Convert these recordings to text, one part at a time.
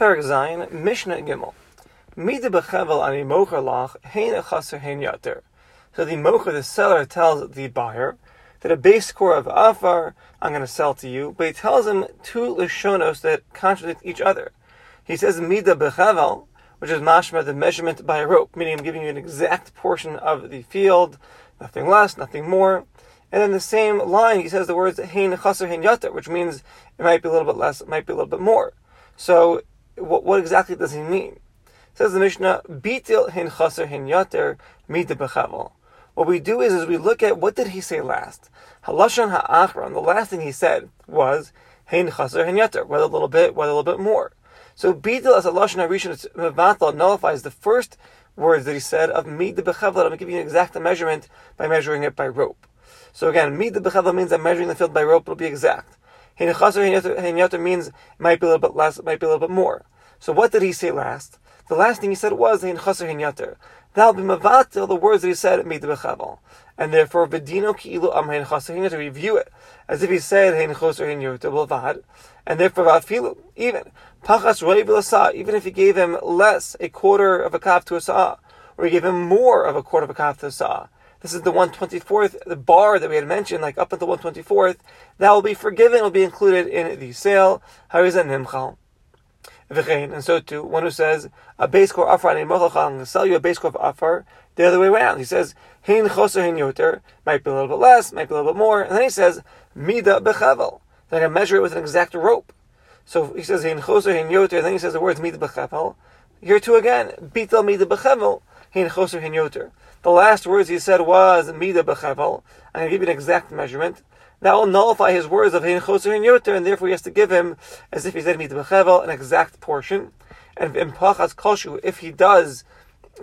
Perak Mishnah Gimel. Mida bechevel ani mocher lach, hein chaser hein yater. So the mocher, the seller, tells the buyer that a base core of afar I'm going to sell to you, but he tells him two lishonos that contradict each other. He says mida bechevel, which is mashma, the measurement by a rope, meaning I'm giving you an exact portion of the field, nothing less, nothing more. And in the same line, he says the words hein chaser hein yater, which means it might be a little bit less, it might be a little bit more. So, what, what exactly does he mean? Says the Mishnah, Bitil hin chaser hin yater mida bechavel. What we do is, is we look at what did he say last. Halashon ha'achron, the last thing he said was hin chaser hin yater, whether a little bit, whether a little bit more. So bitil as a lashon harishon mevatel nullifies the first words that he said of mida bechavel. I'm giving you an exact measurement by measuring it by rope. So again, mida bechavel means I'm measuring the field by rope. It'll be exact. Hin yater means might be a little bit less, might be a little bit more. So what did he say last? The last thing he said was in chaser hin yater. That'll be mavatil the words that he said made the and therefore v'dino ki'ilu am hein chaser hin yater. We view it as if he said hein chaser hin yater b'vad, and therefore vafilu even pachas roi v'lasa. Even if he gave him less, a quarter of a calf to a saw, or he gave him more of a quarter of a calf to a saw. This is the 124th, the bar that we had mentioned, like up until 124th, that will be forgiven, will be included in the sale. How is Harizan nimchal. And so too, one who says a base core and I'm going to sell you a base core of afar, the other way around. He says hein choser hein yoter might be a little bit less, might be a little bit more, and then he says mida bechavel. Then I can measure it with an exact rope. So he says hein choser hein yoter, and then he says the words mida bechavel. Here too again, bitel mida bechavel hein choser hein yoter. The last words he said was mida bechavel. I'm going to give you an exact measurement that will nullify his words of Hein Choser and Yoter, and therefore he has to give him, as if he said Mit Bechevel, an exact portion. And in Pachas Koshu, if he does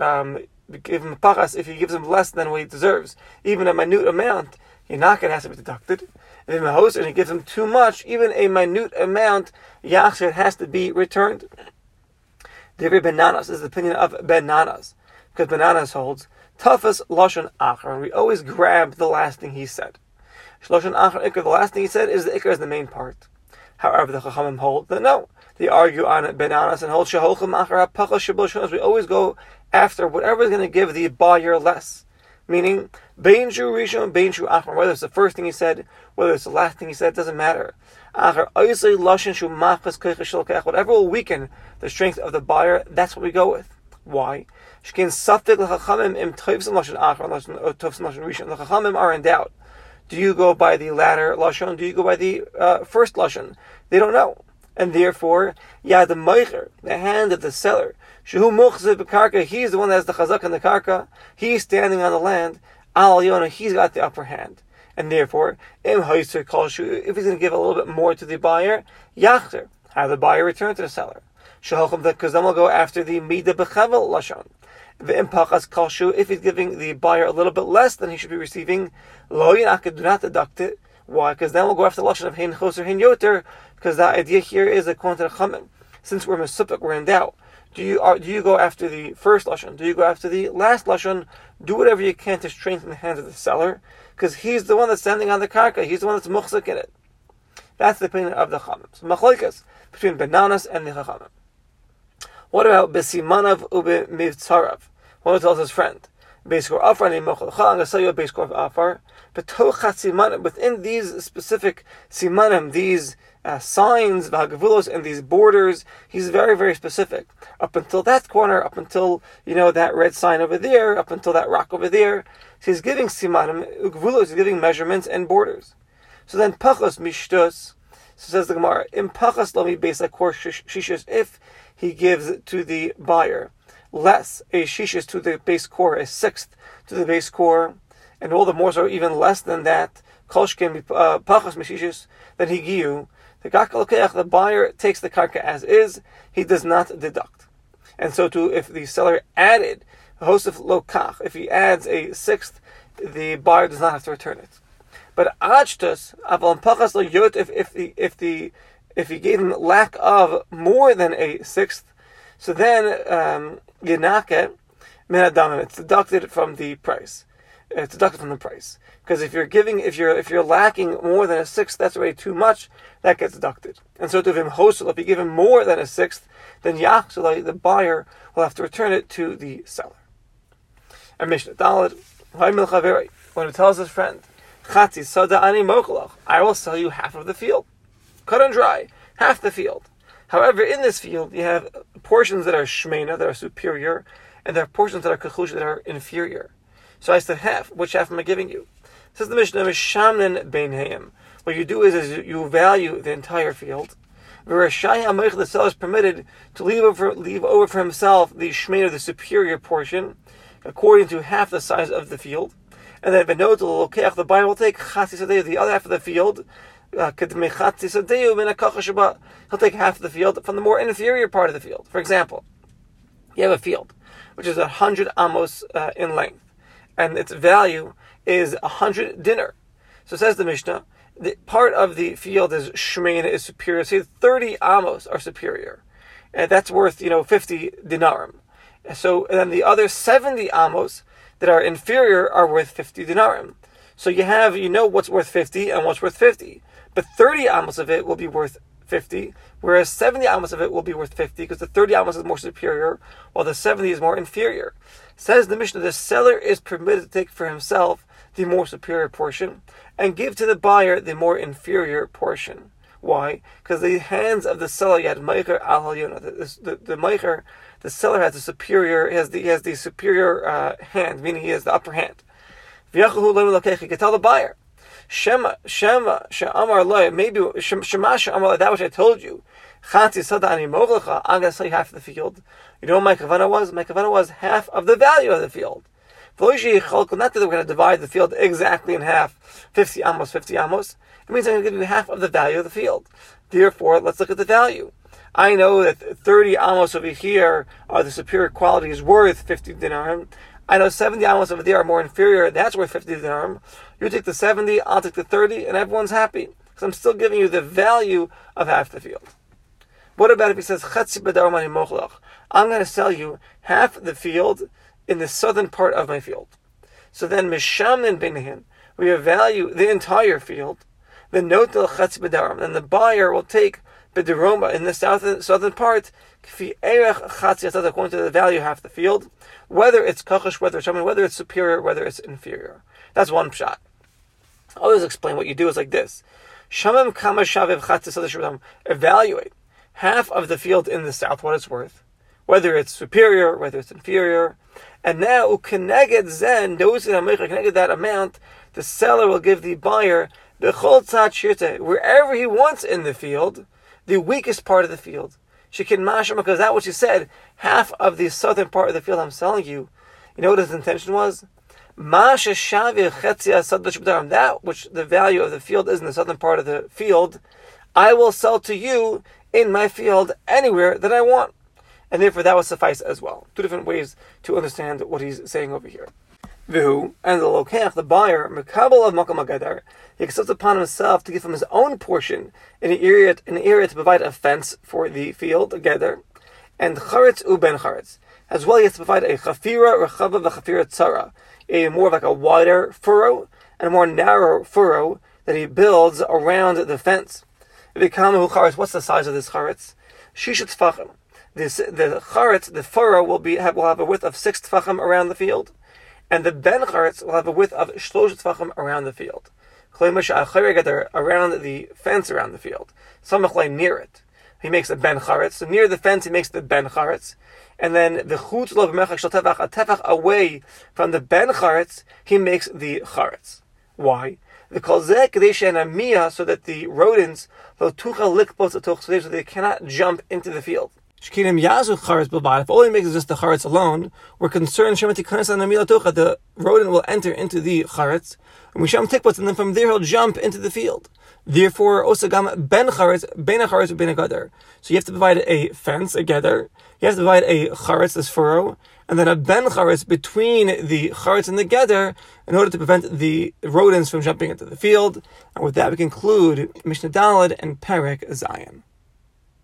um, give him Pachas, if he gives him less than what he deserves, even a minute amount, you're not going to have to be deducted. If in Mahoser he gives him too much, even a minute amount, Yachsher has to be returned. David Ben Nanas is the opinion of Ben Nanas, because Ben Nanas holds toughest lashon achar, and we always grab the last thing he said. Shloshan Achar Ikar, the last thing he said is the Ikar is the main part. However, the Chachamim hold that no. They argue on Ben Nanas and hold Shaholchim Achar HaPachas We always go after whatever is going to give the buyer less. Meaning, Bein Shu Rishon, Bein Shu. Whether it's the first thing he said, whether it's the last thing he said, doesn't matter. Achar Oisei Lashon Shu Whatever will weaken the strength of the buyer, that's what we go with. Why? Shkin Saftik L'Chachamim Im Lashon Rishon. Are in doubt. Do you go by the latter lashon? Do you go by the uh, first lashon? They don't know, and therefore, the meicher, the hand of the seller, shehu muchzeh b'karka, he's the one that has the chazak in the karka. He's standing on the land. Al yona, he's got the upper hand, and therefore, im ha'yisur kolshu, if he's going to give a little bit more to the buyer, yachter, have the buyer return to the seller. Shahochem, because then we'll go after the mida b'chavel lashon pachas kalshu, if he's giving the buyer a little bit less than he should be receiving, lo yinaka, do not deduct it. Why? Because then we'll go after the lashon of hein chos or hein yoter, because the idea here is a to the. Since we're mesupik, we're in doubt. Do you are, do you go after the first lashon? Do you go after the last lashon? Do whatever you can to strengthen the hands of the seller, because he's the one that's standing on the karka. He's the one that's muchzik in it. That's the opinion of the chamim. So machloikas between Ben Nanas and the chachamim. What about besimanav ube mivtzarav? One tells his friend, Beiskor Afar, I'm going to sell you a Afar. Within these specific simanim, these uh, signs, v'hagavulos, and these borders, he's very, very specific. Up until that corner, up until, you know, that red sign over there, up until that rock over there. He's giving simanim, ugvulos, he's giving measurements and borders. So then pachos mishtos, so says the Gemara, in pachas lomi beis akor shishis, if he gives to the buyer less a shishis to the base core, a sixth to the base core, and all the more so even less than that, kolshkin uh, pachas mishishis, then he giyu. The kakal the buyer takes the karka as is, he does not deduct. And so too, if the seller added hosef lokach, if he adds a sixth, the buyer does not have to return it. But achtus aval pachas lo yot, if if the if the if he gave him lack of more than a sixth, so then um, Yenake min It's deducted from the price. it's deducted from the price. Because if you're giving, if you're if you're lacking more than a sixth, that's already too much. That gets deducted. And so to him hosel, if you give him more than a sixth, then yachzulai, the buyer will have to return it to the seller. And Mishnah Dalet, when he tells his friend, Chatzi sada ani I will sell you half of the field, cut and dry, half the field. However, in this field, you have portions that are shmena, that are superior, and there are portions that are kachush, that are inferior. So I said, half. Which half am I giving you? Says the Mishnah, Mishamnin Beinheim. What you do is, is you value the entire field. The seller is permitted to leave over, leave over for himself the shmena, the superior portion, according to half the size of the field. And then the buyer will take the other half of the field, uh, He'll take half of the field from the more inferior part of the field. For example, you have a field which is a hundred amos uh, in length, and its value is a hundred dinar. So says the Mishnah, the part of the field is shmein is superior. Say thirty amos are superior, and that's worth you know fifty dinarim. So then the other seventy amos that are inferior are worth fifty dinarim. So you have you know what's worth fifty and what's worth fifty but 30 amos of it will be worth 50, whereas 70 amos of it will be worth 50 because the 30 amos is more superior, while the 70 is more inferior. Says the Mishnah, the seller is permitted to take for himself the more superior portion and give to the buyer the more inferior portion. Why? Because the hands of the seller yet meicher al halyona. The, the, the meicher, the seller has the superior, has the, he has the superior uh, hand, meaning he has the upper hand. He can tell the buyer. Shema, Shema, Sha'amar Loi, maybe Shema Sha'amar that which I told you. Chatzi Sada Ani Moglecha, I'm going to sell you half of the field. You know what my kavana was? My kavana was half of the value of the field. Not that we're going to divide the field exactly in half, 50 amos, 50 amos. It means I'm going to give you half of the value of the field. Therefore, let's look at the value. I know that 30 amos over here are the superior quality is worth 50 dinar. I know 70 amos over there are more inferior, that's worth 50 dirham. You take the 70, I'll take the 30, and everyone's happy. Because I'm still giving you the value of half the field. What about if he says, I'm going to sell you half the field in the southern part of my field. So then, Mishamnin Binahin, we value the entire field. The notel chatz then the buyer will take Bidiroma in the southern, southern part, Kfi Erech Chatz according to the value half the field, whether it's kachash, whether it's shaman, whether it's superior, whether it's inferior. That's one shot. Others explain what you do is like this. Shamim kama shaviv Evaluate half of the field in the south, what it's worth, whether it's superior, whether it's inferior. And now, ukeneged zen, connected that amount, the seller will give the buyer the wherever he wants in the field, the weakest part of the field. She can masham because that what she said, half of the southern part of the field I'm selling you. You know what his intention was? That which the value of the field is in the southern part of the field, I will sell to you in my field anywhere that I want. And therefore that will suffice as well. Two different ways to understand what he's saying over here. Vihu, and the lokech, the buyer, mekabel of makam he accepts upon himself to give him his own portion in an area, an area to provide a fence for the field, together, and charetz uben charetz. As well, he has to provide a chafira, rechava, v'chafira tzara, a more like a wider furrow, and a more narrow furrow that he builds around the fence. What's the size of this charetz? Shishat tfachim. This, the charetz, the furrow, will be have, will have a width of six tfachim around the field and the ben charetz will have a width of shlosh tefachim around the field. Around the fence around the field. Samachlay near it. He makes a ben charetz. So near the fence, he makes the ben charetz. And then the chutz lo b'mechach shel tefach, a tefach away from the ben charetz, he makes the charetz. Why? The kolzeh kadesha and so that the rodents lo tucha likpos so they cannot jump into the field. Shkinim yazu charetz b'bayit. If all he makes is just the charetz alone, we're concerned shemati kanes an tucha. The rodent will enter into the charetz, and we sham tikvot, and then from there he'll jump into the field. Therefore, osagam ben charetz, ben charetz ben gadar. So you have to provide a fence, a gather. You have to provide a charetz, this furrow, and then a ben charetz between the charetz and the gather in order to prevent the rodents from jumping into the field. And with that, we conclude Mishnah Dalet and Perek Zayin.